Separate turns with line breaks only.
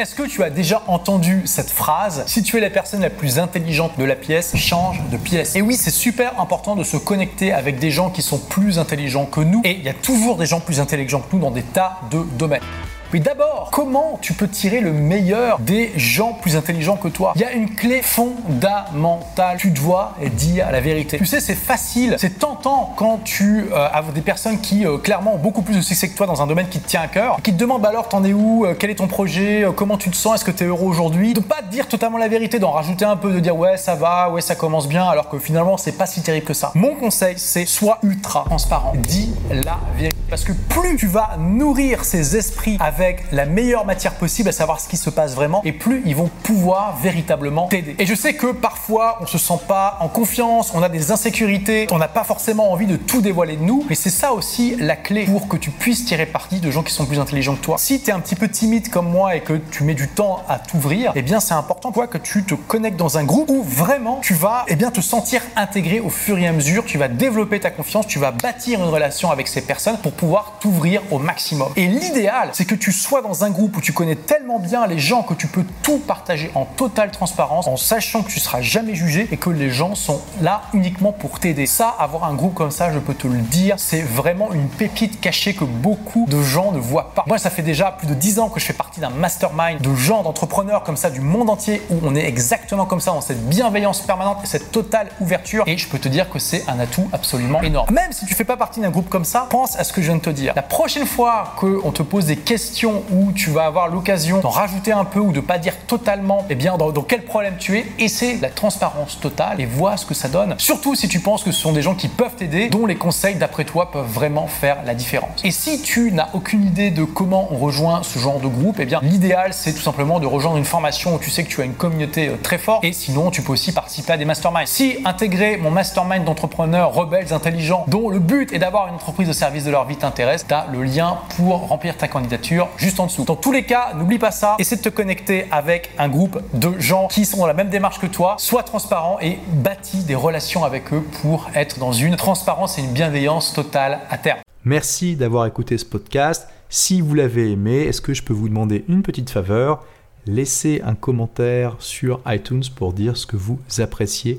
Est-ce que tu as déjà entendu cette phrase Si tu es la personne la plus intelligente de la pièce, change de pièce. Et oui, c'est super important de se connecter avec des gens qui sont plus intelligents que nous. Et il y a toujours des gens plus intelligents que nous dans des tas de domaines. Oui, d'abord, comment tu peux tirer le meilleur des gens plus intelligents que toi? Il y a une clé fondamentale. Tu dois dire la vérité. Tu sais, c'est facile, c'est tentant quand tu euh, as des personnes qui euh, clairement ont beaucoup plus de succès que toi dans un domaine qui te tient à cœur, qui te demandent bah alors t'en es où, euh, quel est ton projet, comment tu te sens, est-ce que tu es heureux aujourd'hui, de pas dire totalement la vérité, d'en rajouter un peu, de dire ouais ça va, ouais ça commence bien, alors que finalement c'est pas si terrible que ça. Mon conseil, c'est sois ultra transparent. Dis la vérité. Parce que plus tu vas nourrir ces esprits avec la meilleure matière possible, à savoir ce qui se passe vraiment, et plus ils vont pouvoir véritablement t'aider. Et je sais que parfois on se sent pas en confiance, on a des insécurités, on n'a pas forcément envie de tout dévoiler de nous, mais c'est ça aussi la clé pour que tu puisses tirer parti de gens qui sont plus intelligents que toi. Si tu es un petit peu timide comme moi et que tu mets du temps à t'ouvrir, eh bien c'est important toi que tu te connectes dans un groupe où vraiment tu vas eh bien te sentir intégré au fur et à mesure, tu vas développer ta confiance, tu vas bâtir une relation avec ces personnes pour pouvoir t'ouvrir au maximum. Et l'idéal, c'est que tu sois dans un groupe où tu connais tellement bien les gens que tu peux tout partager en totale transparence, en sachant que tu seras jamais jugé et que les gens sont là uniquement pour t'aider. Ça, avoir un groupe comme ça, je peux te le dire, c'est vraiment une pépite cachée que beaucoup de gens ne voient pas. Moi, ça fait déjà plus de 10 ans que je fais partie d'un mastermind de gens, d'entrepreneurs comme ça du monde entier où on est exactement comme ça, dans cette bienveillance permanente et cette totale ouverture. Et je peux te dire que c'est un atout absolument énorme. Même si tu fais pas partie d'un groupe comme ça, pense à ce que je viens de te dire. La prochaine fois qu'on te pose des questions où tu vas avoir l'occasion d'en rajouter un peu ou de pas dire totalement eh bien dans, quel problème tu es c'est la transparence totale et vois ce que ça donne. Surtout si tu penses que ce sont des gens qui peuvent t'aider, dont les conseils d'après toi peuvent vraiment faire la différence. Et si tu n'as aucune idée de comment on rejoint ce genre de groupe, eh bien l'idéal c'est tout simplement de rejoindre une formation où tu sais que tu as une communauté euh, très forte et sinon tu peux aussi participer à des masterminds. Si intégrer mon mastermind d'entrepreneurs rebelles intelligents dont le but est d'avoir une entreprise de service de leur vie t'intéresse, tu as le lien pour remplir ta candidature juste en dessous. Dans tous les cas, n'oublie pas ça, essaie de te connecter avec un groupe de gens qui sont dans la même démarche que toi, sois transparent et bâtis des relations avec eux pour être dans une transparence et une bienveillance totale à terme.
Merci d'avoir écouté ce podcast. Si vous l'avez aimé, est-ce que je peux vous demander une petite faveur? Laissez un commentaire sur iTunes pour dire ce que vous appréciez